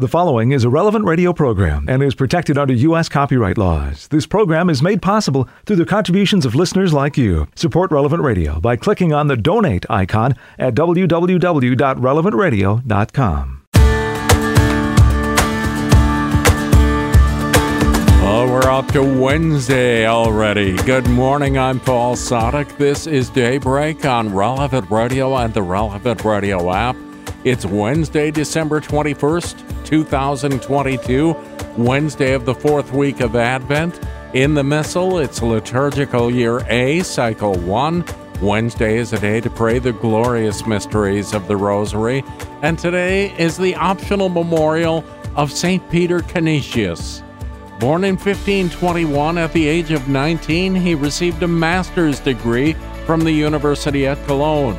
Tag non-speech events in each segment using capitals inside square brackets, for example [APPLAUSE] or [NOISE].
The following is a relevant radio program and is protected under U.S. copyright laws. This program is made possible through the contributions of listeners like you. Support Relevant Radio by clicking on the donate icon at www.relevantradio.com. Oh, we're up to Wednesday already. Good morning. I'm Paul Sadek. This is Daybreak on Relevant Radio and the Relevant Radio app. It's Wednesday, December 21st, 2022, Wednesday of the fourth week of Advent. In the Missal, it's liturgical year A, cycle 1. Wednesday is a day to pray the glorious mysteries of the Rosary, and today is the optional memorial of St. Peter Canisius. Born in 1521, at the age of 19, he received a master's degree from the University at Cologne.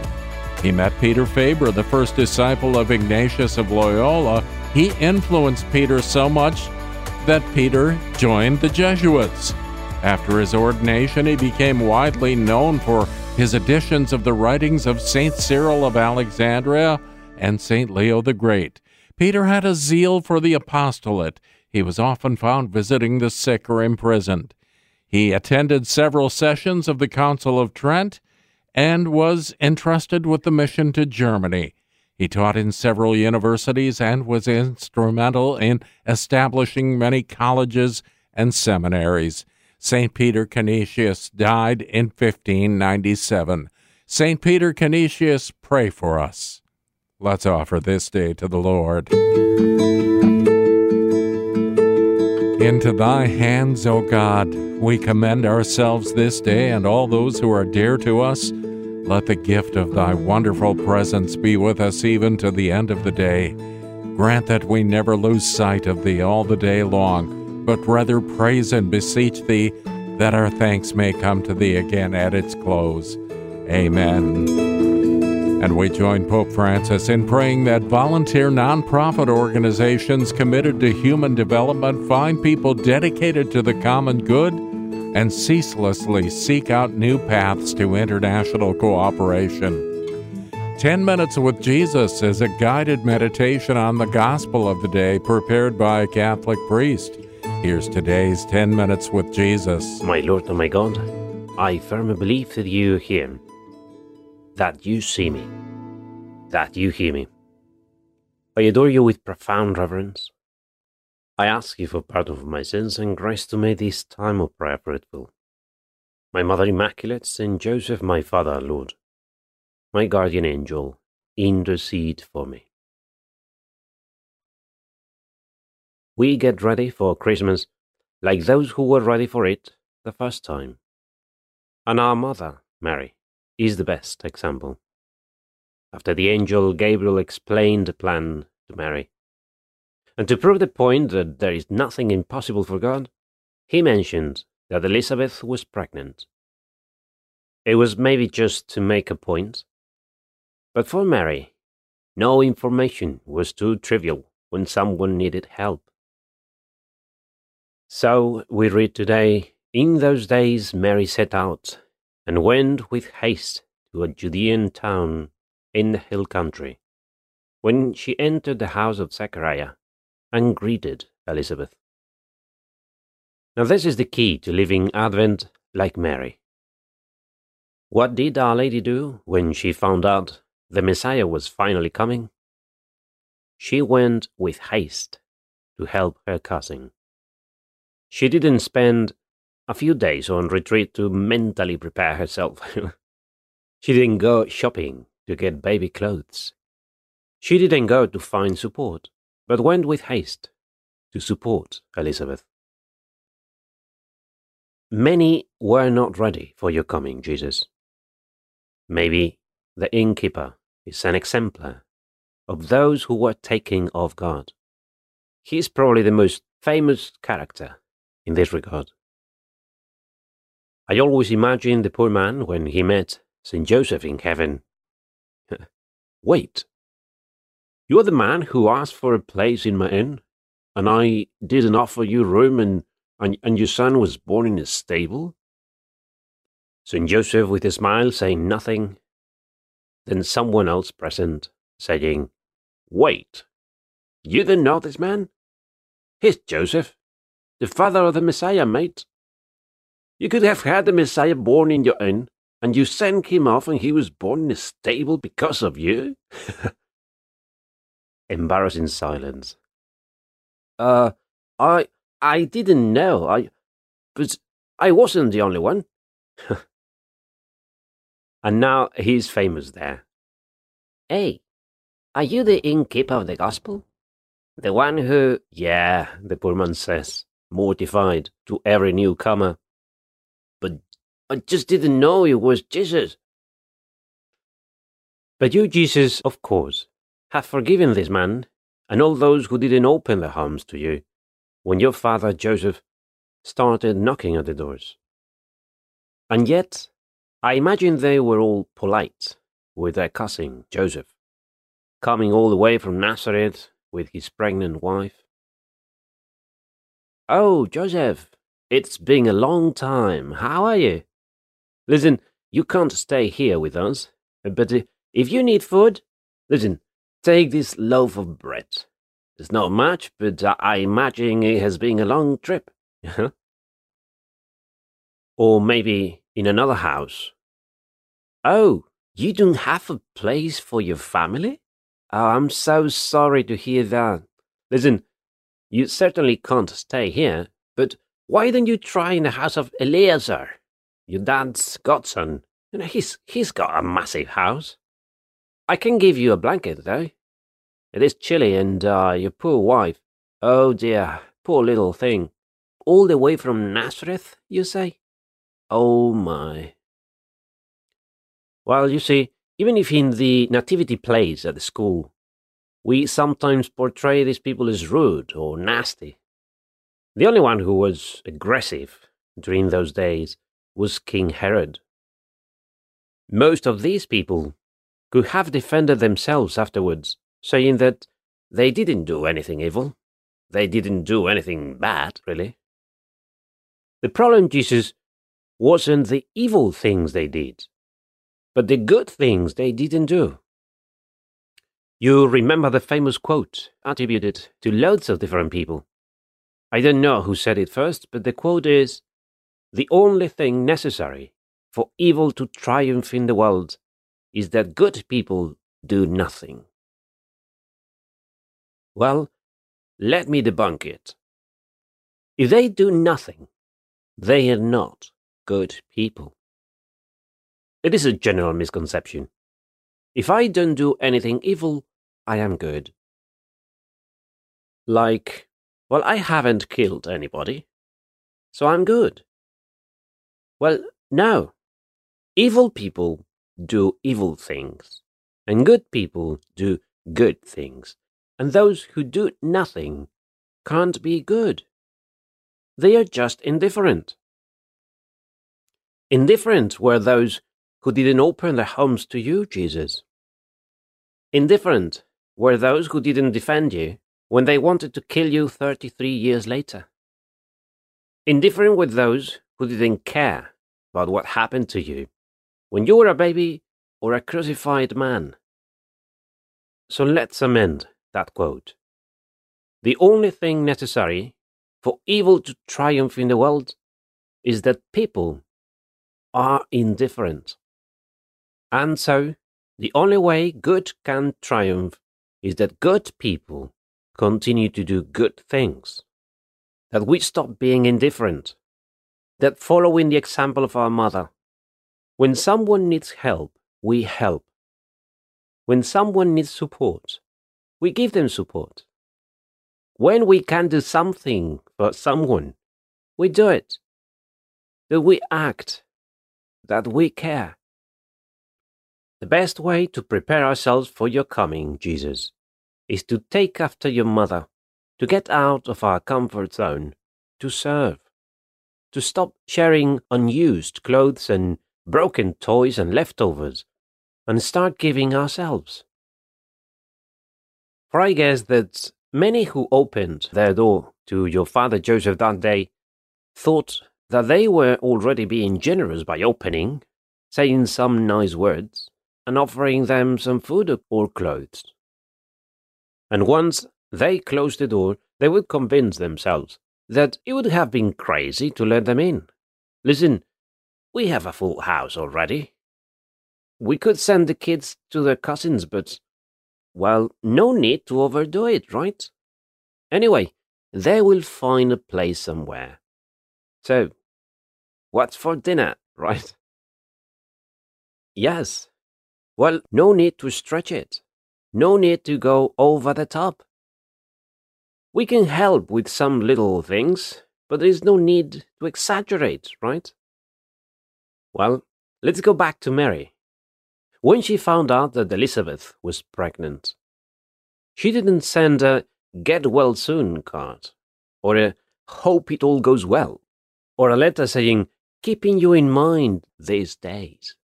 He met Peter Faber, the first disciple of Ignatius of Loyola. He influenced Peter so much that Peter joined the Jesuits. After his ordination, he became widely known for his editions of the writings of St. Cyril of Alexandria and St. Leo the Great. Peter had a zeal for the apostolate. He was often found visiting the sick or imprisoned. He attended several sessions of the Council of Trent and was entrusted with the mission to Germany. He taught in several universities and was instrumental in establishing many colleges and seminaries. St. Peter Canisius died in 1597. St. Peter Canisius, pray for us. Let's offer this day to the Lord. Into thy hands, O God, we commend ourselves this day and all those who are dear to us. Let the gift of thy wonderful presence be with us even to the end of the day. Grant that we never lose sight of thee all the day long, but rather praise and beseech thee that our thanks may come to thee again at its close. Amen. And we join Pope Francis in praying that volunteer nonprofit organizations committed to human development find people dedicated to the common good and ceaselessly seek out new paths to international cooperation. 10 Minutes with Jesus is a guided meditation on the gospel of the day prepared by a Catholic priest. Here's today's 10 Minutes with Jesus. My Lord and my God, I firmly believe that you hear, that you see me, that you hear me. I adore you with profound reverence. I ask you for pardon for my sins and grace to make this time of prayer fruitful. My Mother Immaculate, Saint Joseph, my Father, Lord, my guardian angel, intercede for me. We get ready for Christmas like those who were ready for it the first time. And our Mother, Mary, is the best example. After the angel Gabriel explained the plan to Mary, and to prove the point that there is nothing impossible for God, he mentioned that Elizabeth was pregnant. It was maybe just to make a point, but for Mary, no information was too trivial when someone needed help. So we read today In those days Mary set out and went with haste to a Judean town in the hill country. When she entered the house of Zechariah and greeted Elizabeth. Now, this is the key to living Advent like Mary. What did Our Lady do when she found out the Messiah was finally coming? She went with haste to help her cousin. She didn't spend a few days on retreat to mentally prepare herself. [LAUGHS] she didn't go shopping to get baby clothes. She didn't go to find support, but went with haste to support Elizabeth. Many were not ready for your coming, Jesus. Maybe the innkeeper is an exemplar of those who were taken off guard. He is probably the most famous character in this regard. I always imagine the poor man when he met St. Joseph in heaven. [LAUGHS] Wait, you are the man who asked for a place in my inn, and I didn't offer you room, and, and, and your son was born in a stable? St. Joseph, with a smile, saying nothing. Then someone else present, saying, Wait, You don't know this man? He's Joseph, the father of the Messiah, mate. You could have had the Messiah born in your inn, and you sent him off and he was born in a stable because of you? [LAUGHS] Embarrassing silence. Uh, I, I didn't know. I, but I wasn't the only one. [LAUGHS] and now he's famous there. Hey, are you the innkeeper of the gospel? The one who, yeah, the poor man says, mortified to every newcomer. But I just didn't know it was Jesus. But you, Jesus, of course, have forgiven this man and all those who didn't open their homes to you when your father Joseph started knocking at the doors. And yet, I imagine they were all polite with their cousin Joseph, coming all the way from Nazareth with his pregnant wife. Oh, Joseph, it's been a long time. How are you? Listen, you can't stay here with us, but if you need food, listen, take this loaf of bread. It's not much, but I imagine it has been a long trip. [LAUGHS] or maybe in another house. Oh, you don't have a place for your family? Oh, I'm so sorry to hear that. Listen, you certainly can't stay here, but why don't you try in the house of Eleazar, your dad's godson? You know, he's, he's got a massive house. I can give you a blanket, though. It is chilly, and uh, your poor wife. Oh dear, poor little thing. All the way from Nazareth, you say? Oh my. Well, you see, even if in the nativity plays at the school, we sometimes portray these people as rude or nasty. The only one who was aggressive during those days was King Herod. Most of these people could have defended themselves afterwards, saying that they didn't do anything evil. They didn't do anything bad, really. The problem, Jesus, wasn't the evil things they did but the good things they didn't do. You remember the famous quote attributed to loads of different people. I don't know who said it first, but the quote is The only thing necessary for evil to triumph in the world is that good people do nothing. Well, let me debunk it. If they do nothing, they are not good people. It is a general misconception. If I don't do anything evil, I am good. Like, well, I haven't killed anybody, so I'm good. Well, no. Evil people do evil things, and good people do good things, and those who do nothing can't be good. They are just indifferent. Indifferent were those who didn't open their homes to you, Jesus. Indifferent were those who didn't defend you when they wanted to kill you 33 years later. Indifferent were those who didn't care about what happened to you when you were a baby or a crucified man. So let's amend that quote. The only thing necessary for evil to triumph in the world is that people are indifferent. And so, the only way good can triumph is that good people continue to do good things, that we stop being indifferent, that following the example of our mother, when someone needs help, we help. When someone needs support, we give them support. When we can do something for someone, we do it. That we act, that we care. The best way to prepare ourselves for your coming, Jesus, is to take after your mother, to get out of our comfort zone, to serve, to stop sharing unused clothes and broken toys and leftovers, and start giving ourselves. For I guess that many who opened their door to your father Joseph that day thought that they were already being generous by opening, saying some nice words, and offering them some food or clothes. And once they closed the door, they would convince themselves that it would have been crazy to let them in. Listen, we have a full house already. We could send the kids to their cousins, but, well, no need to overdo it, right? Anyway, they will find a place somewhere. So, what's for dinner, [LAUGHS] right? Yes. Well, no need to stretch it. No need to go over the top. We can help with some little things, but there is no need to exaggerate, right? Well, let's go back to Mary. When she found out that Elizabeth was pregnant, she didn't send a get well soon card, or a hope it all goes well, or a letter saying, keeping you in mind these days.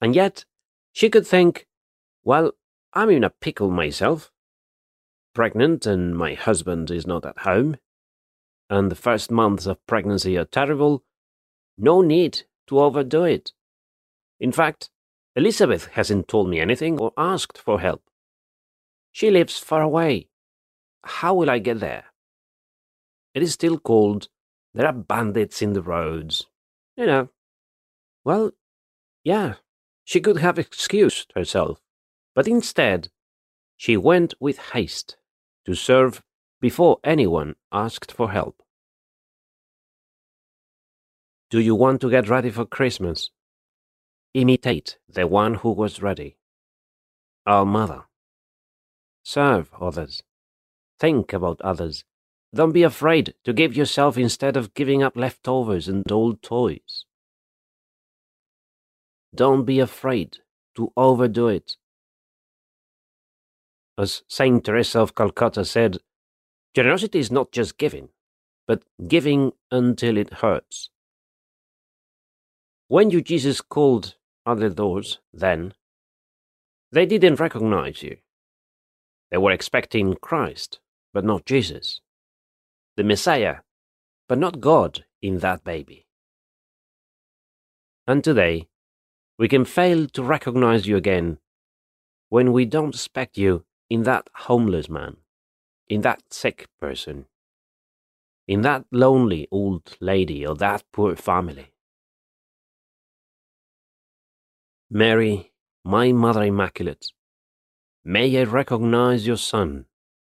And yet, she could think, well, I'm in a pickle myself. Pregnant, and my husband is not at home. And the first months of pregnancy are terrible. No need to overdo it. In fact, Elizabeth hasn't told me anything or asked for help. She lives far away. How will I get there? It is still cold. There are bandits in the roads. You know. Well, yeah, she could have excused herself, but instead, she went with haste to serve before anyone asked for help. Do you want to get ready for Christmas? Imitate the one who was ready. Our mother. Serve others. Think about others. Don't be afraid to give yourself instead of giving up leftovers and old toys. Don't be afraid to overdo it. As Saint Teresa of Calcutta said, generosity is not just giving, but giving until it hurts. When you Jesus called other doors, then, they didn't recognize you. They were expecting Christ, but not Jesus. The Messiah, but not God in that baby. And today, we can fail to recognize you again when we don't expect you in that homeless man, in that sick person, in that lonely old lady or that poor family. Mary, my Mother Immaculate, may I recognize your Son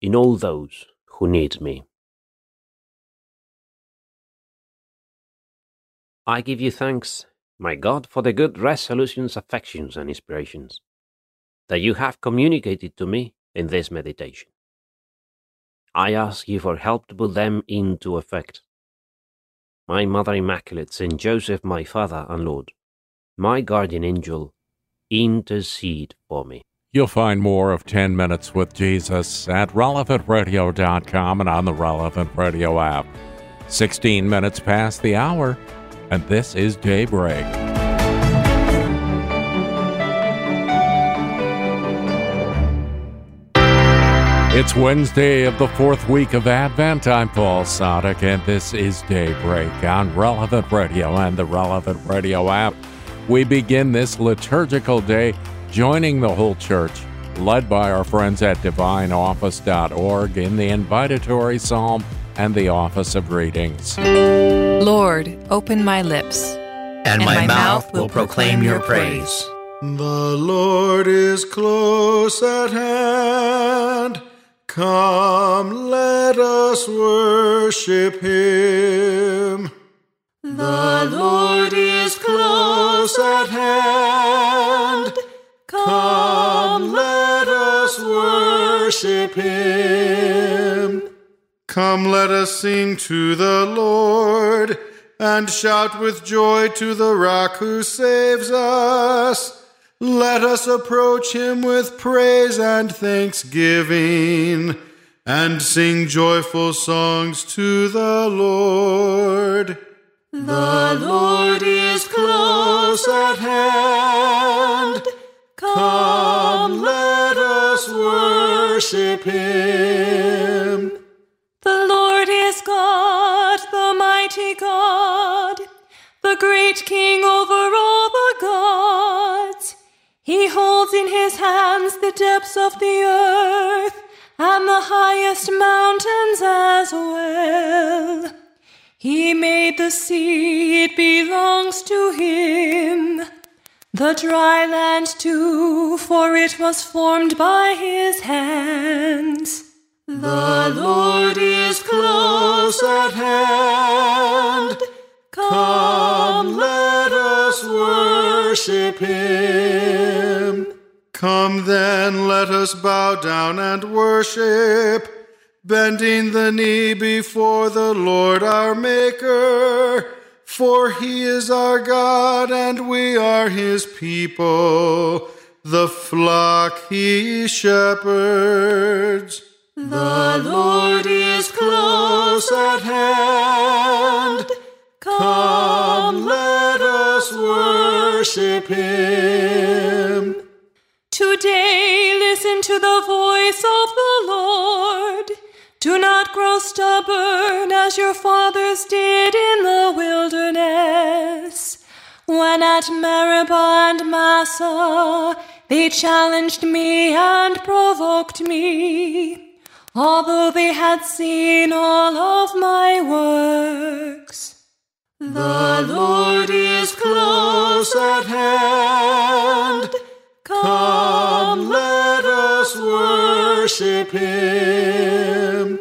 in all those who need me. I give you thanks my God, for the good resolutions, affections, and inspirations that you have communicated to me in this meditation. I ask you for help to put them into effect. My Mother Immaculate, Saint Joseph, my Father and Lord, my guardian angel, intercede for me. You'll find more of 10 Minutes with Jesus at relevantradio.com and on the Relevant Radio app. 16 minutes past the hour and this is Daybreak. It's Wednesday of the fourth week of Advent. I'm Paul Sadek, and this is Daybreak on Relevant Radio and the Relevant Radio app. We begin this liturgical day joining the whole church, led by our friends at divineoffice.org in the invitatory psalm and the office of readings. Lord, open my lips, and, and my, my, mouth will proclaim your praise. The Lord is close at hand. Come, let us worship him. The Lord is close at hand. Come, let us worship him. Come, let us sing to the Lord and shout with joy to the rock who saves us. Let us approach him with praise and thanksgiving and sing joyful songs to the Lord. The Lord is close at hand. Come, let us worship him. The Lord is God, the mighty God, the great King over all the gods. He holds in his hands the depths of the earth and the highest mountains as well. He made the sea, it belongs to him. The dry land too, for it was formed by his hands. The Lord is close at hand. Come, let us worship him. Come then, let us bow down and worship, bending the knee before the Lord our Maker. For he is our God, and we are his people, the flock he shepherds. The Lord is close at hand. Come, let us worship him. Today, listen to the voice of the Lord. Do not grow stubborn as your fathers did in the wilderness. When at Meribah and Massah they challenged me and provoked me although they had seen all of my works. The Lord is close at hand. Come, let us worship him.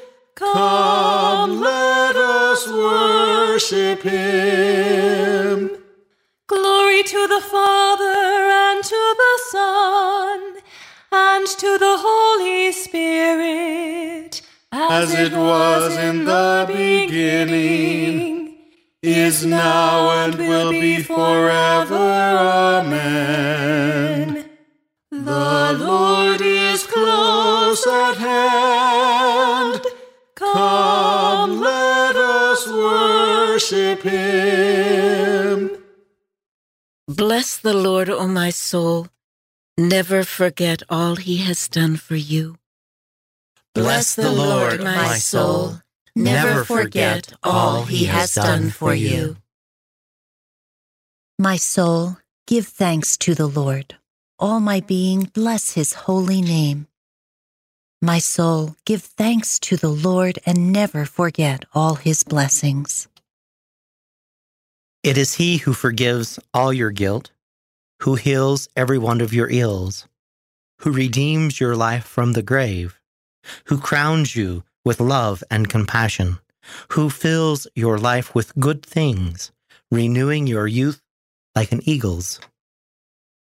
Come, let us worship him. Glory to the Father and to the Son and to the Holy Spirit, as, as it was in the beginning, is now, and will be forever. Amen. The Lord is close at hand. Come, let us worship him. Bless the Lord, O my soul Never forget all he has done for you. Bless the Lord, my soul. Never forget all he has done for you. My soul, give thanks to the Lord. All my being, bless his holy name. My soul, give thanks to the Lord and never forget all his blessings. It is he who forgives all your guilt who heals every one of your ills, who redeems your life from the grave, who crowns you with love and compassion, who fills your life with good things, renewing your youth like an eagle's.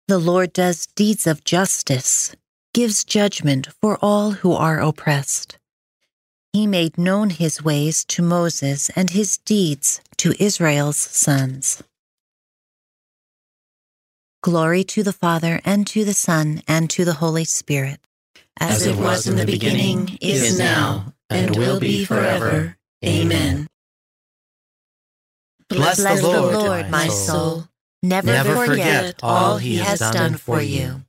The Lord does deeds of justice, gives judgment for all who are oppressed. He made known his ways to Moses and his deeds to Israel's sons. Glory to the Father, and to the Son, and to the Holy Spirit. As, As it was in the beginning, is now, and will be forever. Amen. Bless, Bless the, Lord, the Lord, my soul. Never, Never forget all he has done for you.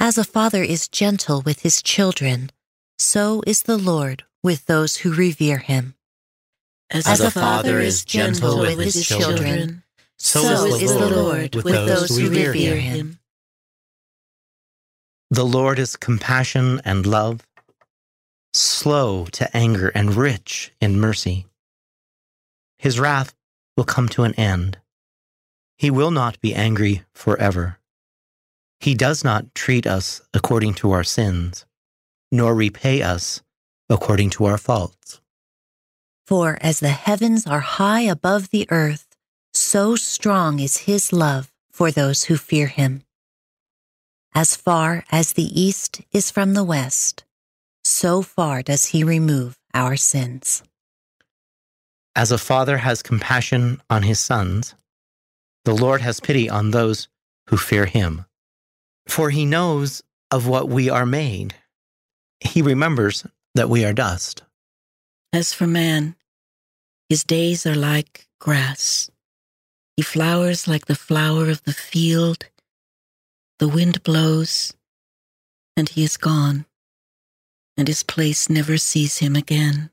As a father is gentle with his children, so is the Lord with those who revere him. As, As a father is gentle with his children, so, so is, the, is Lord the Lord with, with those, who revere him. him. The Lord is compassion and love, slow to anger and rich in mercy. His wrath will come to an end. He will not be angry forever. He does not treat us according to our sins, nor repay us according to our faults. For as the heavens are high above the earth, so strong is his love for those who fear him. As far as the east is from the west, so far does he remove our sins. As a father has compassion on his sons, the Lord has pity on those who fear him. For he knows of what we are made. He remembers that we are dust. As for man, his days are like grass. He flowers like the flower of the field. The wind blows, and he is gone, and his place never sees him again.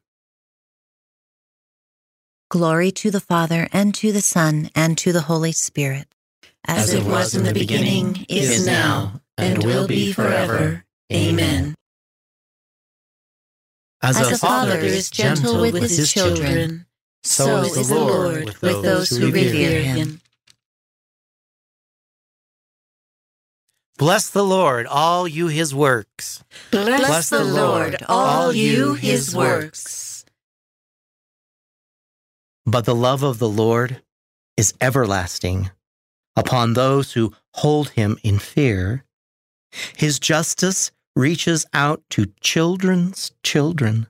Glory to the Father, and to the Son, and to the Holy Spirit. As, it was in the beginning, is now, and will be forever. Amen. As, a father is gentle with his children, so is the Lord with those who revere him. Bless the Lord, all you his works. Bless, Bless the Lord, all you his works. But the love of the Lord is everlasting upon those who hold him in fear. His justice reaches out to children's children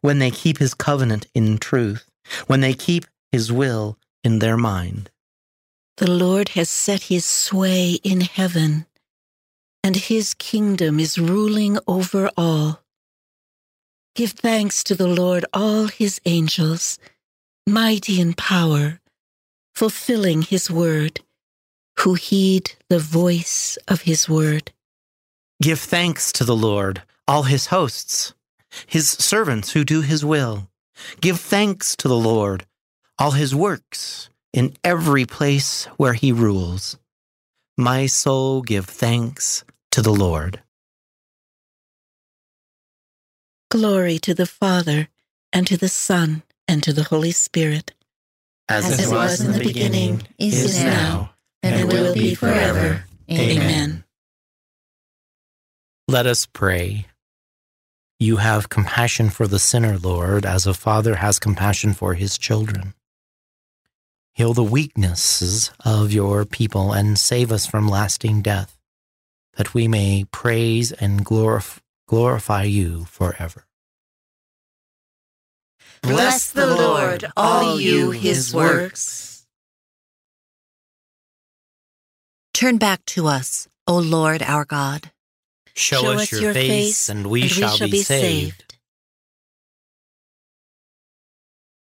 when they keep his covenant in truth, when they keep his will in their mind. The Lord has set his sway in heaven, and his kingdom is ruling over all. Give thanks to the Lord, all his angels, mighty in power, fulfilling his word, who heed the voice of his word. Give thanks to the Lord, all his hosts, his servants who do his will. Give thanks to the Lord, all his works, in every place where he rules. My soul give thanks to the Lord. Glory to the Father, and to the Son, and to the Holy Spirit. As, As it was in the beginning, is now, and will be forever. Amen. Let us pray. You have compassion for the sinner, Lord, as a father has compassion for his children. Heal the weaknesses of your people and save us from lasting death, that we may praise and glorif- glorify you forever. Bless the Lord, all you his works. Turn back to us, O Lord our God. Show, Show us, us your, your face, face, and we, and shall, we shall, be, saved. saved.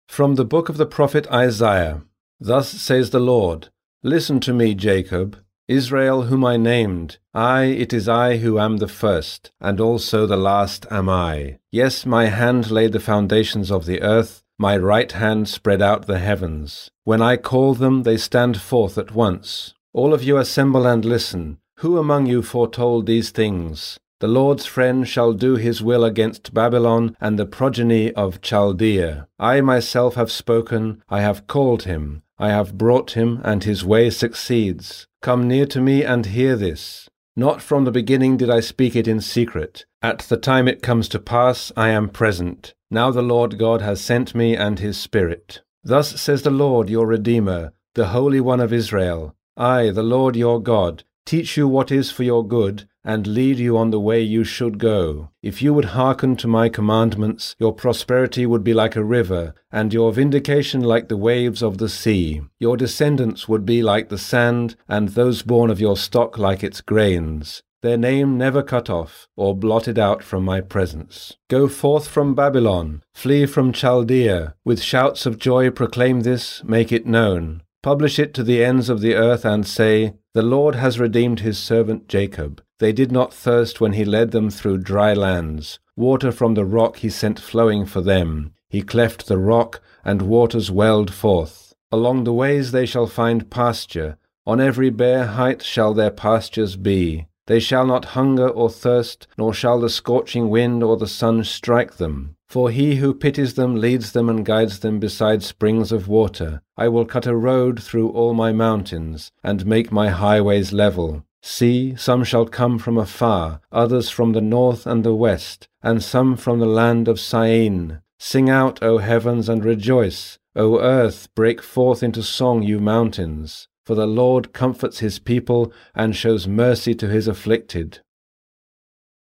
From the book of the prophet Isaiah Thus says the Lord Listen to me, Jacob, Israel, whom I named. I, it is I who am the first, and also the last am I. Yes, my hand laid the foundations of the earth, my right hand spread out the heavens. When I call them, they stand forth at once. All of you assemble and listen. Who among you foretold these things? The Lord's friend shall do his will against Babylon and the progeny of Chaldea. I myself have spoken, I have called him, I have brought him, and his way succeeds. Come near to me and hear this. Not from the beginning did I speak it in secret. At the time it comes to pass, I am present. Now the Lord God has sent me and his Spirit. Thus says the Lord your Redeemer, the Holy One of Israel. I, the Lord your God, teach you what is for your good, and lead you on the way you should go. If you would hearken to my commandments, your prosperity would be like a river, and your vindication like the waves of the sea. Your descendants would be like the sand, and those born of your stock like its grains. Their name never cut off, or blotted out from my presence. Go forth from Babylon, flee from Chaldea, with shouts of joy proclaim this, make it known. Publish it to the ends of the earth and say, The Lord has redeemed his servant Jacob. They did not thirst when he led them through dry lands. Water from the rock he sent flowing for them. He cleft the rock, and waters welled forth. Along the ways they shall find pasture. On every bare height shall their pastures be. They shall not hunger or thirst, nor shall the scorching wind or the sun strike them. For he who pities them leads them and guides them beside springs of water. I will cut a road through all my mountains, and make my highways level. See, some shall come from afar, others from the north and the west, and some from the land of Syene. Sing out, O heavens, and rejoice. O earth, break forth into song, you mountains. For the Lord comforts his people and shows mercy to his afflicted.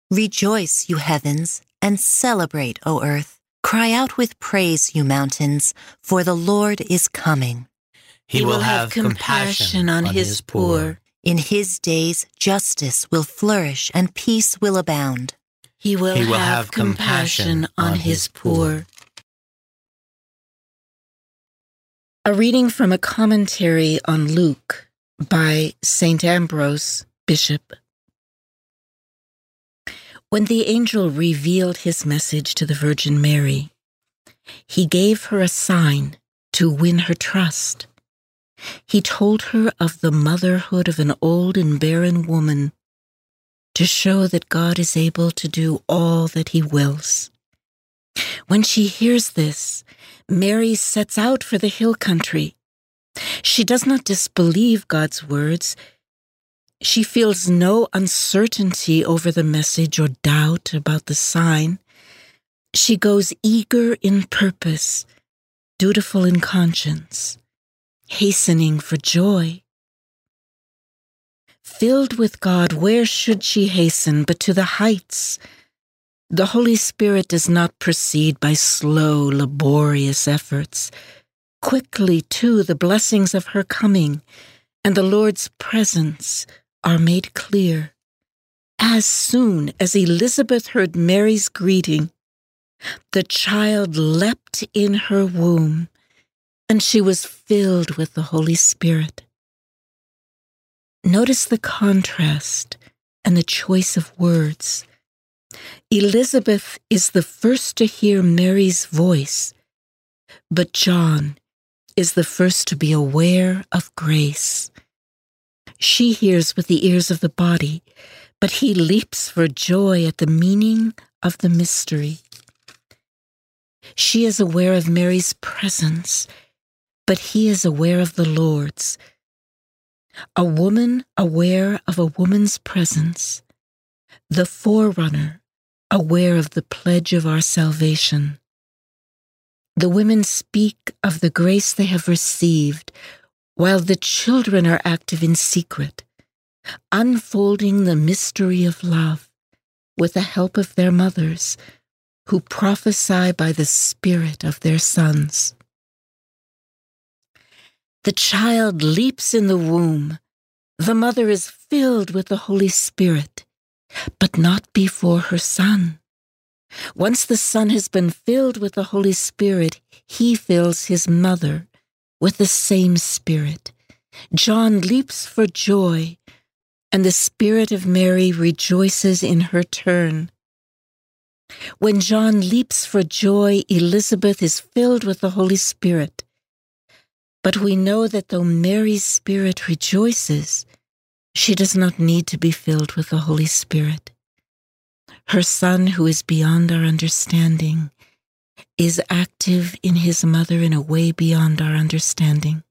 Rejoice, you heavens, and celebrate, O earth. Cry out with praise, you mountains, for the Lord is coming. He will have compassion on his poor In his days, justice will flourish and peace will abound. He will, He will have, have compassion on his poor. A reading from a commentary on Luke by St. Ambrose, Bishop. When the angel revealed his message to the Virgin Mary, he gave her a sign to win her trust. He told her of the motherhood of an old and barren woman to show that God is able to do all that he wills. When she hears this, Mary sets out for the hill country. She does not disbelieve God's words. She feels no uncertainty over the message or doubt about the sign. She goes eager in purpose, dutiful in conscience, hastening for joy. Filled with God, where should she hasten but to the heights? The Holy Spirit does not proceed by slow, laborious efforts. Quickly, too, the blessings of her coming and the Lord's presence are made clear. As soon as Elizabeth heard Mary's greeting, the child leapt in her womb, and she was filled with the Holy Spirit. Notice the contrast and the choice of words. Elizabeth is the first to hear Mary's voice, but John is the first to be aware of grace. She hears with the ears of the body, but he leaps for joy at the meaning of the mystery. She is aware of Mary's presence, but he is aware of the Lord's. A woman aware of a woman's presence, the forerunner aware of the pledge of our salvation. The women speak of the grace they have received, while the children are active in secret, unfolding the mystery of love with the help of their mothers, who prophesy by the Spirit of their sons. The child leaps in the womb. The mother is filled with the Holy Spirit, but not before her son. Once the son has been filled with the Holy Spirit, he fills his mother with the same Spirit. John leaps for joy, and the Spirit of Mary rejoices in her turn. When John leaps for joy, Elizabeth is filled with the Holy Spirit. But we know that though Mary's spirit rejoices, she does not need to be filled with the Holy Spirit. Her Son, who is beyond our understanding, is active in his mother in a way beyond our understanding.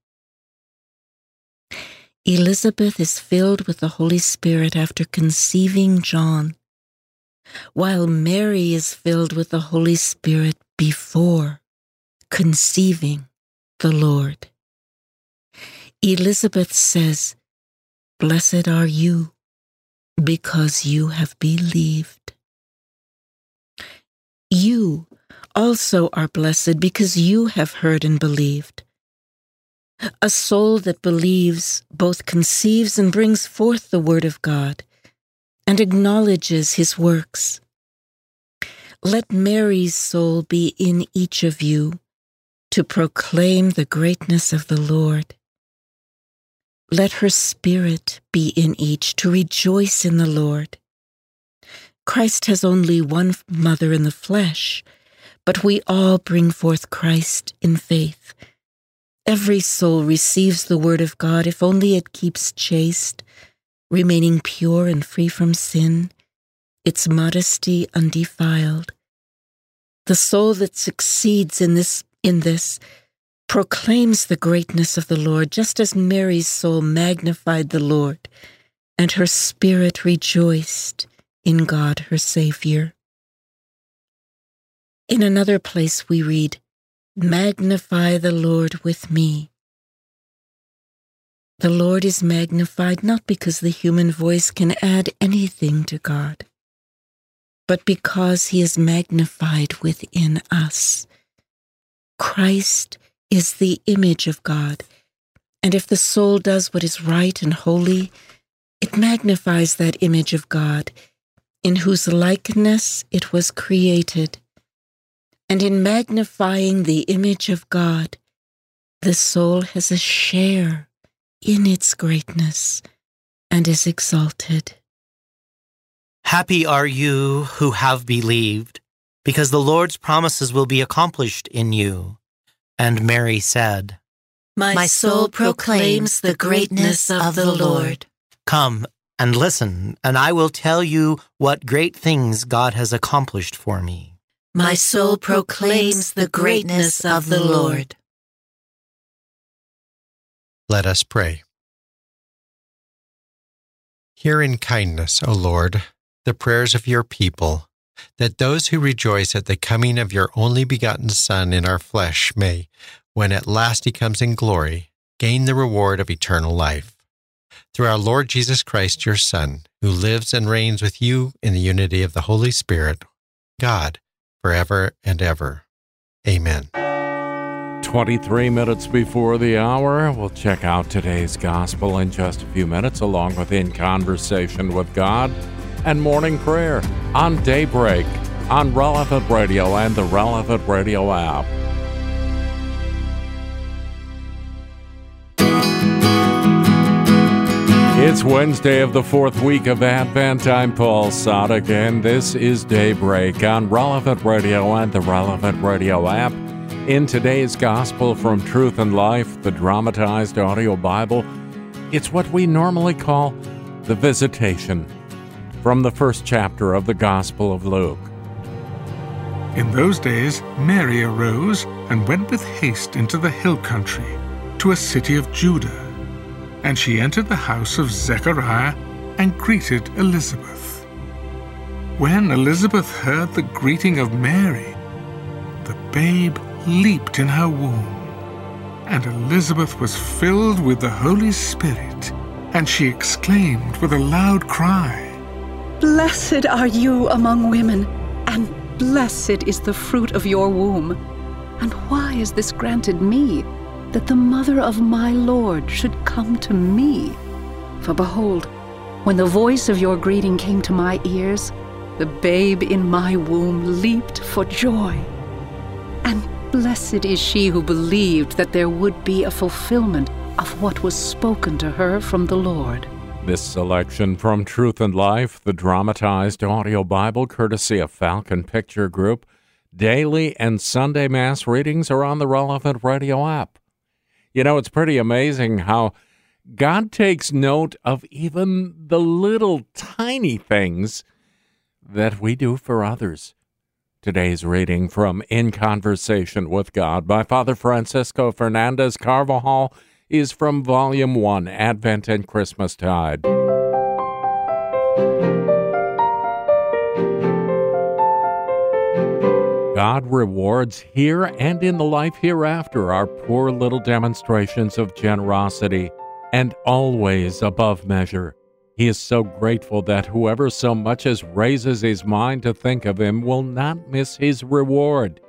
Elizabeth is filled with the Holy Spirit after conceiving John, while Mary is filled with the Holy Spirit before conceiving the Lord. Elizabeth says, Blessed are you because you have believed. You also are blessed because you have heard and believed. A soul that believes both conceives and brings forth the word of God and acknowledges his works. Let Mary's soul be in each of you to proclaim the greatness of the Lord. Let her spirit be in each to rejoice in the Lord. Christ has only one mother in the flesh, but we all bring forth Christ in faith. Every soul receives the word of God if only it keeps chaste, remaining pure and free from sin, its modesty undefiled. The soul that succeeds in this in this proclaims the greatness of the Lord, just as Mary's soul magnified the Lord, and her spirit rejoiced in God her Savior. In another place we read, Magnify the Lord with me. The Lord is magnified not because the human voice can add anything to God, but because he is magnified within us. Christ is the image of God. And if the soul does what is right and holy, It magnifies that image of God, in whose likeness it was created. And in magnifying the image of God, the soul has a share in its greatness and is exalted. Happy are you who have believed, because the Lord's promises will be accomplished in you. And Mary said, My, My soul proclaims the greatness of the Lord. Come and listen, and I will tell you what great things God has accomplished for me. My soul proclaims the greatness of the Lord. Let us pray. Hear in kindness, O Lord, the prayers of your people, that those who rejoice at the coming of your only begotten Son in our flesh may, when at last he comes in glory, gain the reward of eternal life. Through our Lord Jesus Christ, your Son, who lives and reigns with you in the unity of the Holy Spirit, God, forever and ever. Amen. 23 minutes before the hour. We'll check out today's gospel in just a few minutes, along with In Conversation with God and Morning Prayer on Daybreak on Relevant Radio and the Relevant Radio app. It's Wednesday of the fourth week of Advent. I'm Paul Sadek, and this is Daybreak on Relevant Radio and the Relevant Radio app. In today's Gospel from Truth and Life, the dramatized audio Bible, it's what we normally call the Visitation from the first chapter of the Gospel of Luke. In those days, Mary arose and went with haste into the hill country, to a city of Judah and she entered the house of Zechariah and greeted Elizabeth. When Elizabeth heard the greeting of Mary, the babe leaped in her womb, and Elizabeth was filled with the Holy Spirit, and she exclaimed with a loud cry, Blessed are you among women, and blessed is the fruit of your womb. And why is this granted me? That the mother of my Lord should come to me. For behold, when the voice of your greeting came to my ears, the babe in my womb leaped for joy. And blessed is she who believed that there would be a fulfillment of what was spoken to her from the Lord. This selection from Truth and Life, the dramatized audio Bible courtesy of Falcon Picture Group, daily and Sunday Mass readings are on the relevant radio app. You know, it's pretty amazing how God takes note of even the little tiny things that we do for others. Today's reading from In Conversation with God by Father Francisco Fernandez Carvajal is from Volume 1 Advent and Christmastide. God rewards here and in the life hereafter our poor little demonstrations of generosity, and always above measure. He is so grateful that whoever so much as raises his mind to think of him will not miss his reward.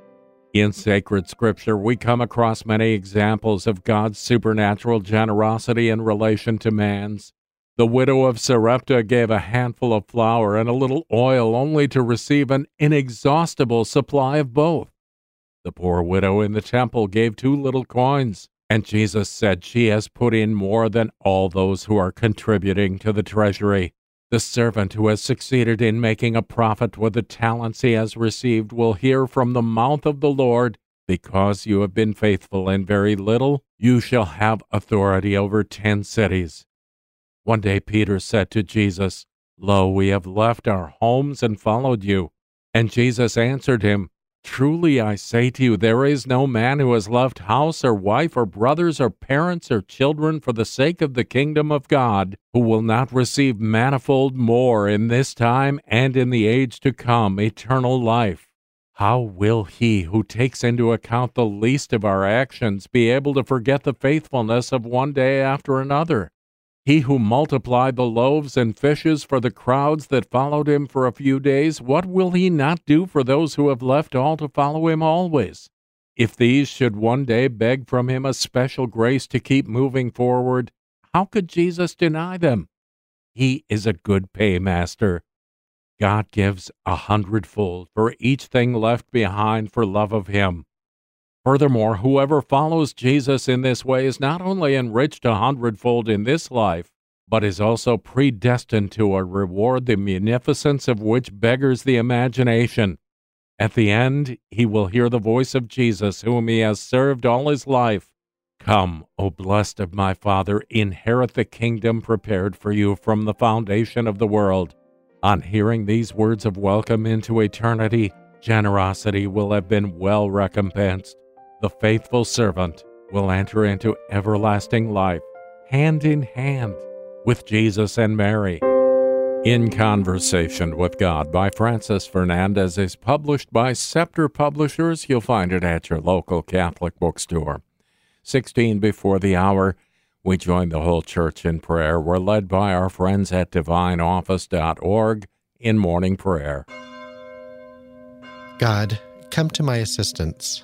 In sacred scripture, we come across many examples of God's supernatural generosity in relation to man's. The widow of Sarepta gave a handful of flour and a little oil only to receive an inexhaustible supply of both. The poor widow in the temple gave two little coins, and Jesus said she has put in more than all those who are contributing to the treasury. The servant who has succeeded in making a profit with the talents he has received will hear from the mouth of the Lord, Because you have been faithful in very little, you shall have authority over ten cities. One day Peter said to Jesus, Lo, we have left our homes and followed you. And Jesus answered him, Truly I say to you, there is no man who has left house or wife or brothers or parents or children for the sake of the kingdom of God, who will not receive manifold more in this time and in the age to come eternal life. How will he who takes into account the least of our actions be able to forget the faithfulness of one day after another? He who multiplied the loaves and fishes for the crowds that followed him for a few days, what will he not do for those who have left all to follow him always? If these should one day beg from him a special grace to keep moving forward, how could Jesus deny them? He is a good paymaster. God gives a hundredfold for each thing left behind for love of Him. Furthermore, whoever follows Jesus in this way is not only enriched a hundredfold in this life, but is also predestined to a reward the munificence of which beggars the imagination. At the end, he will hear the voice of Jesus, whom he has served all his life. Come, O blessed of my Father, inherit the kingdom prepared for you from the foundation of the world. On hearing these words of welcome into eternity, generosity will have been well recompensed. The faithful servant will enter into everlasting life, hand in hand with Jesus and Mary. In Conversation with God by Francis Fernandez is published by Scepter Publishers. You'll find it at your local Catholic bookstore. 16 before the hour, we join the whole church in prayer. We're led by our friends at divineoffice.org in morning prayer. God, come to my assistance.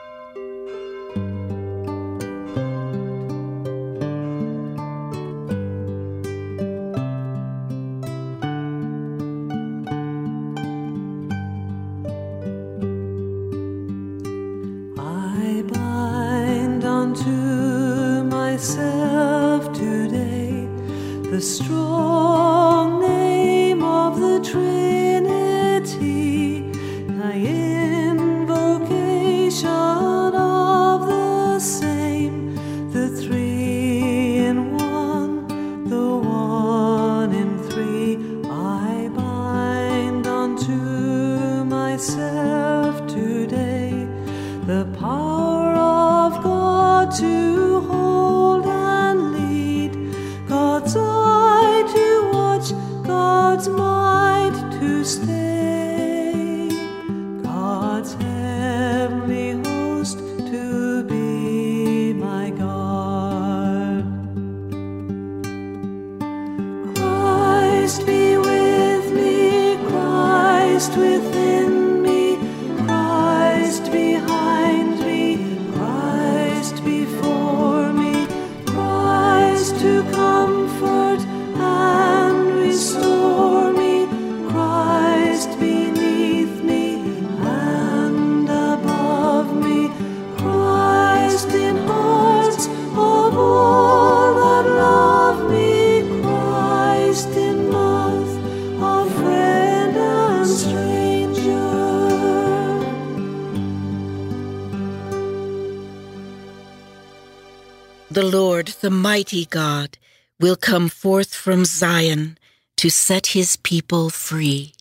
Mighty God, will come forth from Zion to set his people free.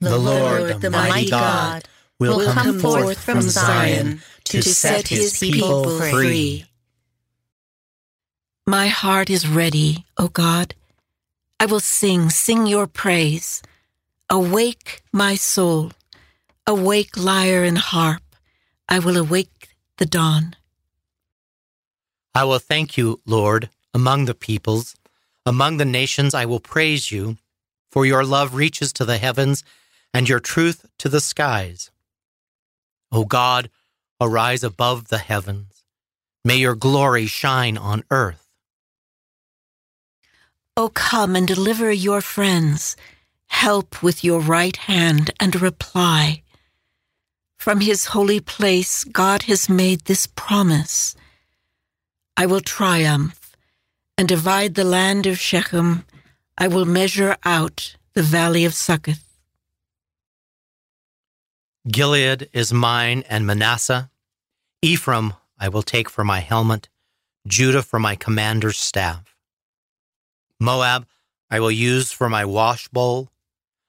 The Lord, the mighty God, will come forth from Zion to set his people free. My heart is ready, O God. I will sing, sing your praise. Awake, my soul. Awake, lyre and harp. I will awake the dawn. I will thank you, Lord, among the peoples. Among the nations I will praise you, for your love reaches to the heavens and your truth to the skies. O God, arise above the heavens. May your glory shine on earth. O come and deliver your friends. Help with your right hand and reply. From his holy place, God has made this promise. I will triumph and divide the land of Shechem. I will measure out the valley of Succoth. Gilead is mine and Manasseh. Ephraim I will take for my helmet, Judah for my commander's staff. Moab I will use for my washbowl.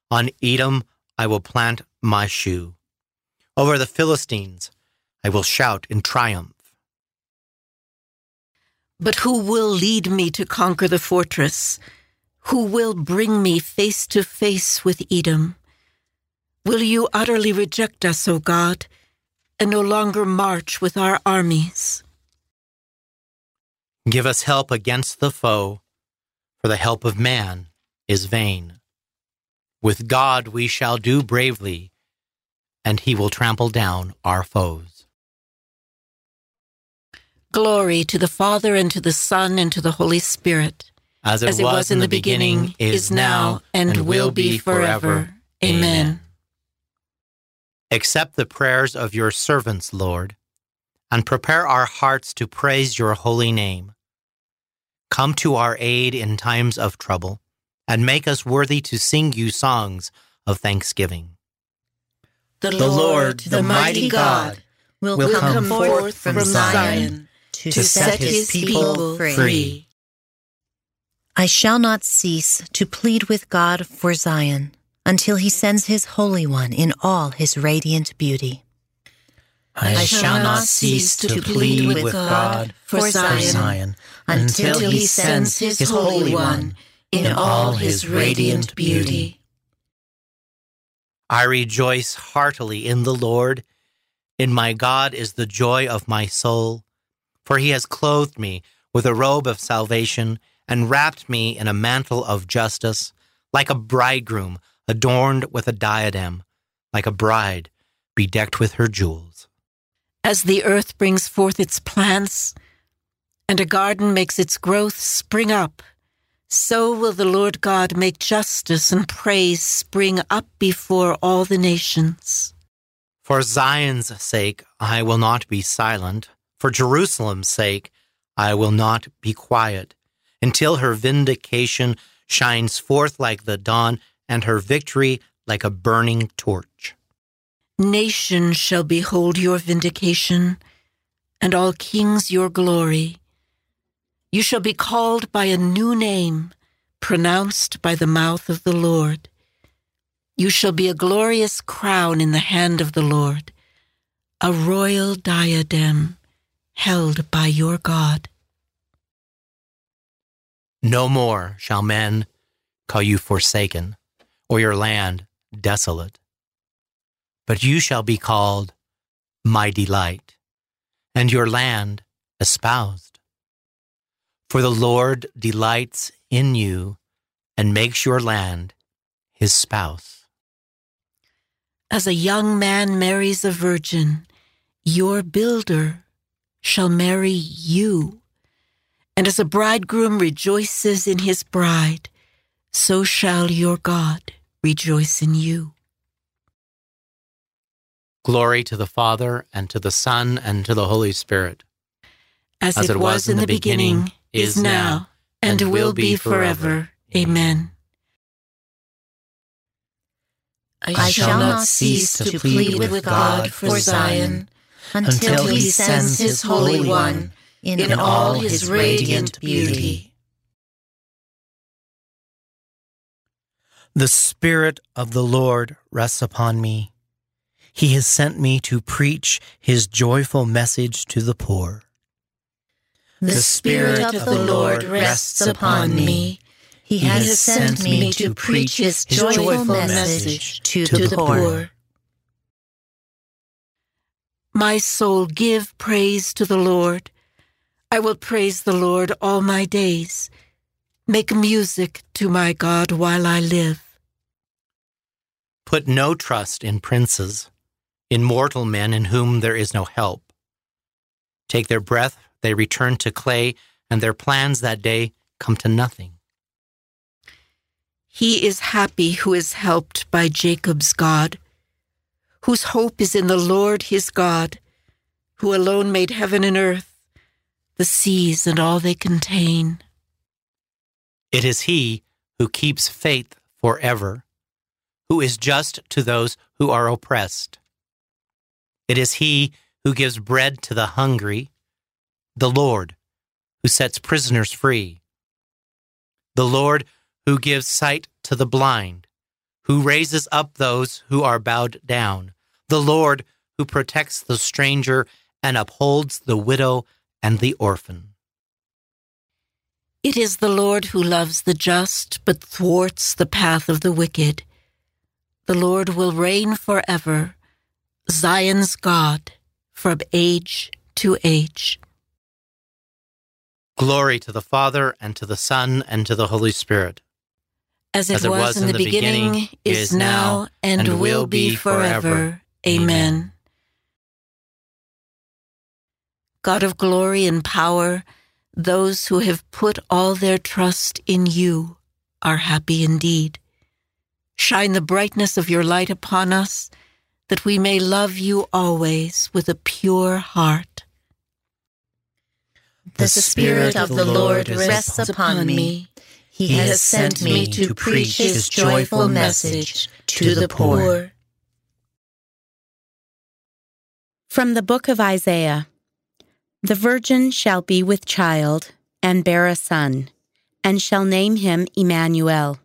On Edom I will plant my shoe. Over the Philistines I will shout in triumph. But who will lead me to conquer the fortress? Who will bring me face to face with Edom? Will you utterly reject us, O God, and no longer march with our armies? Give us help against the foe, for the help of man is vain. With God we shall do bravely, and he will trample down our foes. Glory to the Father, and to the Son, and to the Holy Spirit. As it, was, in the beginning, is now, and will be forever. Amen. Accept the prayers of your servants, Lord, and prepare our hearts to praise your holy name. Come to our aid in times of trouble, and make us worthy to sing you songs of thanksgiving. The Lord, the mighty God, will, come forth from Zion to set his people free. I shall not cease to plead with God for Zion until he sends his Holy One in all his radiant beauty. I shall not cease to plead with God for Zion until he sends his Holy One in all his radiant beauty. I rejoice heartily in the Lord. In my God is the joy of my soul, for he has clothed me with a robe of salvation and wrapped me in a mantle of justice, like a bridegroom adorned with a diadem, like a bride bedecked with her jewels. As the earth brings forth its plants, and a garden makes its growth spring up, so will the Lord God make justice and praise spring up before all the nations. For Zion's sake, I will not be silent. For Jerusalem's sake, I will not be quiet, until her vindication shines forth like the dawn and her victory like a burning torch. Nations shall behold your vindication, and all kings your glory. You shall be called by a new name, pronounced by the mouth of the Lord. You shall be a glorious crown in the hand of the Lord, a royal diadem held by your God. No more shall men call you forsaken, or your land desolate but you shall be called my delight, and your land espoused. For the Lord delights in you and makes your land his spouse. As a young man marries a virgin, your builder shall marry you. And as a bridegroom rejoices in his bride, so shall your God rejoice in you. Glory to the Father, and to the Son, and to the Holy Spirit. As, As it, was, was in the beginning, beginning is now, and, and will be forever. Amen. I shall not cease to plead with God for Zion until he sends his Holy One in all his radiant beauty. The Spirit of the Lord rests upon me he has sent me to preach his joyful message to the poor. The Spirit of the Lord rests upon me. He has sent me to preach his joyful message to the poor. My soul, give praise to the Lord. I will praise the Lord all my days. Make music to my God while I live. Put no trust in princes in mortal men in whom there is no help. Take their breath, they return to clay, and their plans that day come to nothing. He is happy who is helped by Jacob's God, whose hope is in the Lord his God, who alone made heaven and earth, the seas and all they contain. It is he who keeps faith forever, who is just to those who are oppressed. It is He who gives bread to the hungry, the Lord who sets prisoners free, the Lord who gives sight to the blind, who raises up those who are bowed down, the Lord who protects the stranger and upholds the widow and the orphan. It is the Lord who loves the just, but thwarts the path of the wicked. The Lord will reign forever. Zion's God from age to age. Glory to the Father, and to the Son, and to the Holy Spirit. As it, was, in the beginning, is now, and will be forever. Amen. God of glory and power, those who have put all their trust in you are happy indeed. Shine the brightness of your light upon us, that we may love you always with a pure heart. The Spirit of the Lord rests upon me. He has sent me to preach his joyful message to the poor. From the book of Isaiah The virgin shall be with child and bear a son, and shall name him Emmanuel.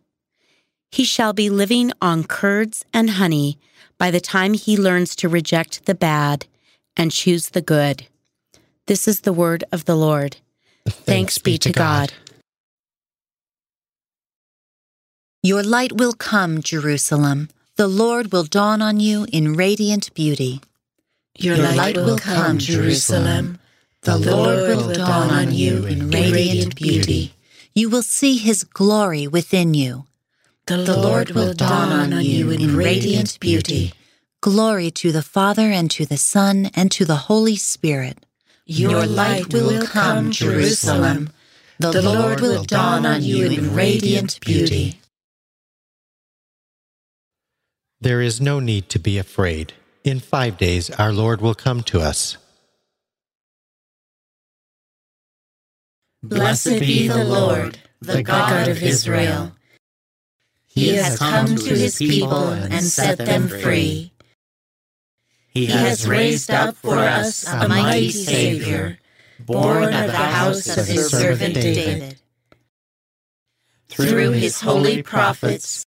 He shall be living on curds and honey by the time he learns to reject the bad and choose the good. This is the word of the Lord. Thanks, Thanks be to God. God. Your light will come, Jerusalem. The Lord will dawn on you in radiant beauty. Your, Your light, light will come, Jerusalem. The Lord will dawn on you in radiant beauty. You will see his glory within you. The Lord will dawn on you in radiant beauty. Glory to the Father and to the Son and to the Holy Spirit. Your light will come, Jerusalem. The Lord will dawn on you in radiant beauty. There is no need to be afraid. In five days, our Lord will come to us. Blessed be the Lord, the God of Israel. He has come to his people and set them free. He has raised up for us a mighty Savior, born of the house of his servant David. Through his holy prophets,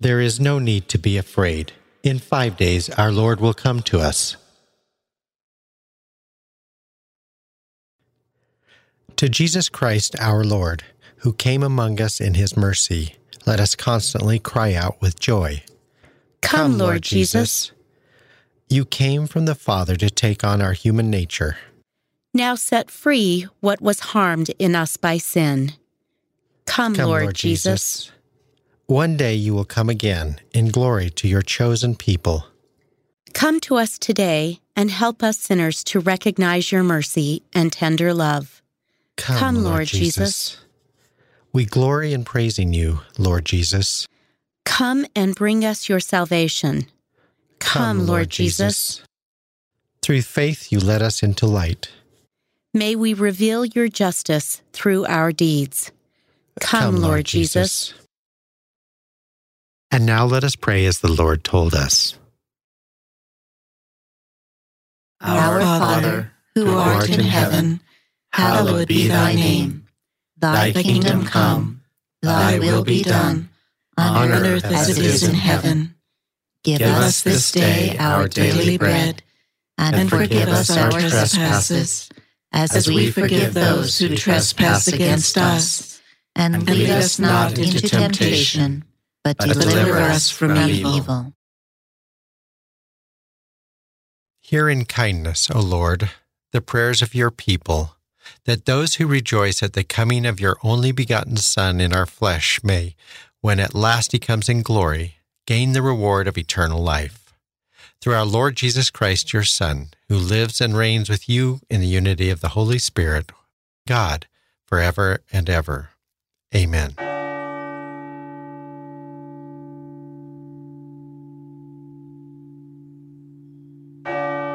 There is no need to be afraid. In five days, our Lord will come to us. To Jesus Christ our Lord, who came among us in his mercy, let us constantly cry out with joy. Come, Lord Jesus. You came from the Father to take on our human nature. Now set free what was harmed in us by sin. Come, Come Lord, Lord Jesus. Jesus. One day you will come again in glory to your chosen people. Come to us today and help us sinners to recognize your mercy and tender love. Come, come Lord, Lord Jesus. Jesus. We glory in praising you, Lord Jesus. Come and bring us your salvation. Come, come Lord, Lord Jesus. Jesus. Through faith you led us into light. May we reveal your justice through our deeds. Come, come Lord, Lord Jesus. Jesus. And now let us pray as the Lord told us. Our Father, who art in heaven, hallowed be thy name. Thy kingdom come, thy will be done, on earth as it is in heaven. Give us this day our daily bread, and forgive us our trespasses, as we forgive those who trespass against us. And lead us not into temptation but deliver us from evil. Hear in kindness, O Lord, the prayers of your people, that those who rejoice at the coming of your only begotten Son in our flesh may, when at last he comes in glory, gain the reward of eternal life. Through our Lord Jesus Christ, your Son, who lives and reigns with you in the unity of the Holy Spirit, God, forever and ever. Amen.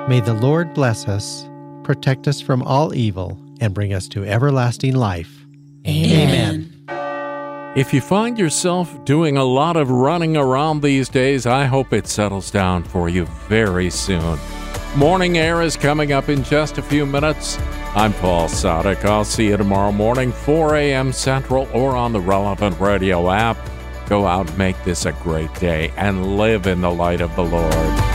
May the Lord bless us, protect us from all evil, and bring us to everlasting life. Amen. If you find yourself doing a lot of running around these days, I hope it settles down for you very soon. Morning Air is coming up in just a few minutes. I'm Paul Sadek. I'll see you tomorrow morning, 4 a.m. Central, or on the relevant radio app. Go out and make this a great day and live in the light of the Lord.